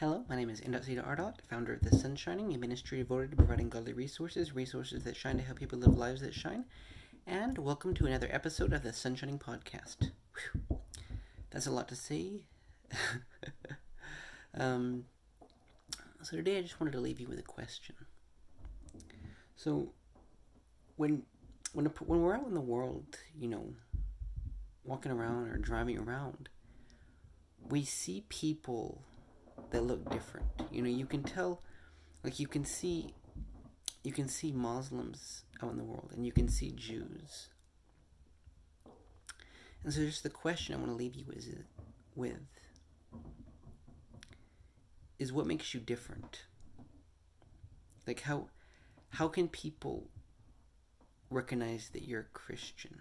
Hello, my name is Indot Ardot, founder of The Sun Shining, a ministry devoted to providing godly resources, resources that shine to help people live lives that shine. And welcome to another episode of the Sun Shining Podcast. Whew. That's a lot to say. um, so today I just wanted to leave you with a question. So, when when a, when we're out in the world, you know, walking around or driving around, we see people that look different. You know, you can tell, like you can see, you can see Muslims out in the world, and you can see Jews. And so, just the question I want to leave you is with is what makes you different. Like how how can people recognize that you're a Christian?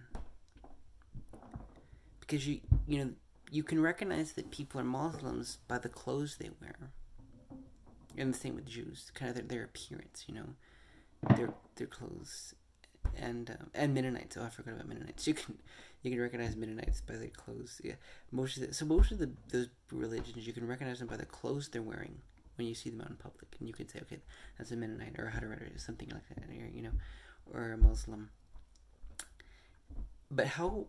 Because you you know you can recognize that people are Muslims by the clothes they wear. And the same with Jews, kind of their, their appearance, you know, their their clothes, and um, and Mennonites. Oh, I forgot about Mennonites. You can you can recognize Mennonites by their clothes. Yeah, most of the, so most of the those religions you can recognize them by the clothes they're wearing when you see them out in public, and you can say, okay, that's a Mennonite or a Hutterite or something like that, or you know, or a Muslim. But how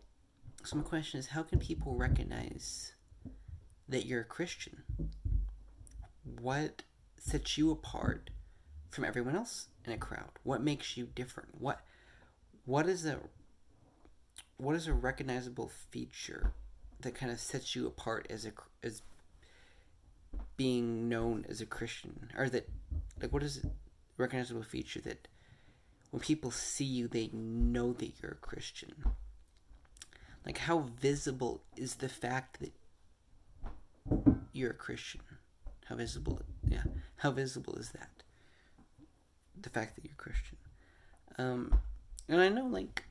so my question is, how can people recognize that you're a Christian? What sets you apart from everyone else in a crowd? What makes you different? What what is a what is a recognizable feature that kind of sets you apart as a as being known as a Christian, or that like what is a recognizable feature that when people see you, they know that you're a Christian? Like, how visible is the fact that you're a Christian? How visible, yeah, how visible is that? The fact that you're Christian. Um, and I know, like,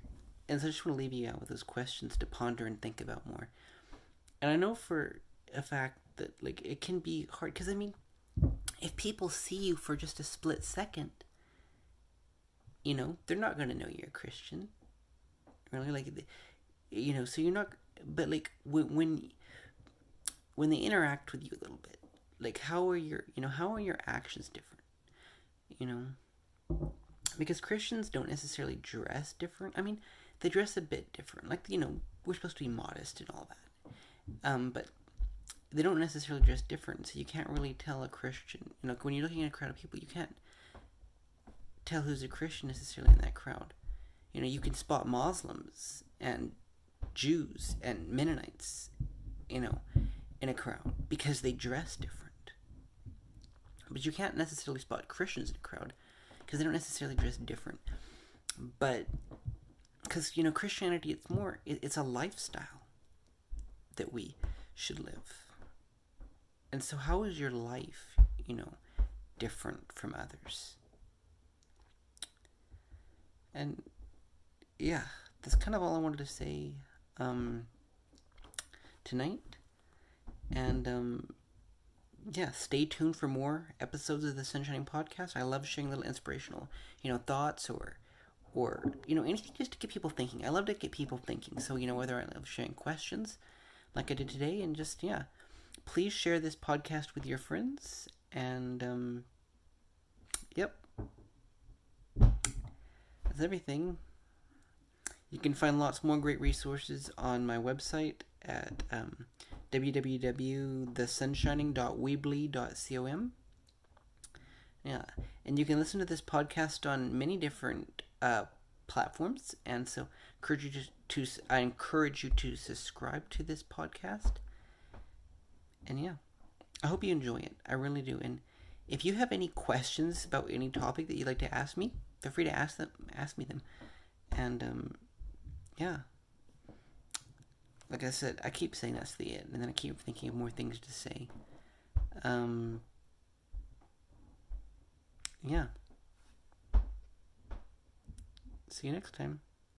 and so I just want to leave you out with those questions to ponder and think about more. And I know for a fact that, like, it can be hard, because, I mean, if people see you for just a split second, you know, they're not going to know you're a Christian. Really, like, you know so you're not but like when when when they interact with you a little bit like how are your you know how are your actions different? You know? Because christians don't necessarily dress different. I mean they dress a bit different. Like you know we're supposed to be modest and all that. Um but they don't necessarily dress different. So you can't really tell a christian you know when you're looking at a crowd of people you can't tell who's a christian necessarily in that crowd. You know you can spot muslims and Jews and Mennonites, you know, in a crowd because they dress different. But you can't necessarily spot Christians in a crowd because they don't necessarily dress different. But because you know Christianity, it's more it's a lifestyle that we should live. And so, how is your life, you know, different from others? And yeah, that's kind of all I wanted to say um, tonight. And um, yeah, stay tuned for more episodes of the Sun Shining Podcast. I love sharing little inspirational, you know, thoughts or or you know anything just to get people thinking. I love to get people thinking. So you know whether I love sharing questions, like I did today, and just yeah, please share this podcast with your friends. And um, yep, that's everything. You can find lots more great resources on my website at um, www.thesunshining.weebly.com. Yeah, and you can listen to this podcast on many different uh, platforms, and so encourage you to, to I encourage you to subscribe to this podcast. And yeah, I hope you enjoy it. I really do. And if you have any questions about any topic that you'd like to ask me, feel free to ask them. Ask me them, and um, yeah. Like I said, I keep saying that's the end, and then I keep thinking of more things to say. Um, yeah. See you next time.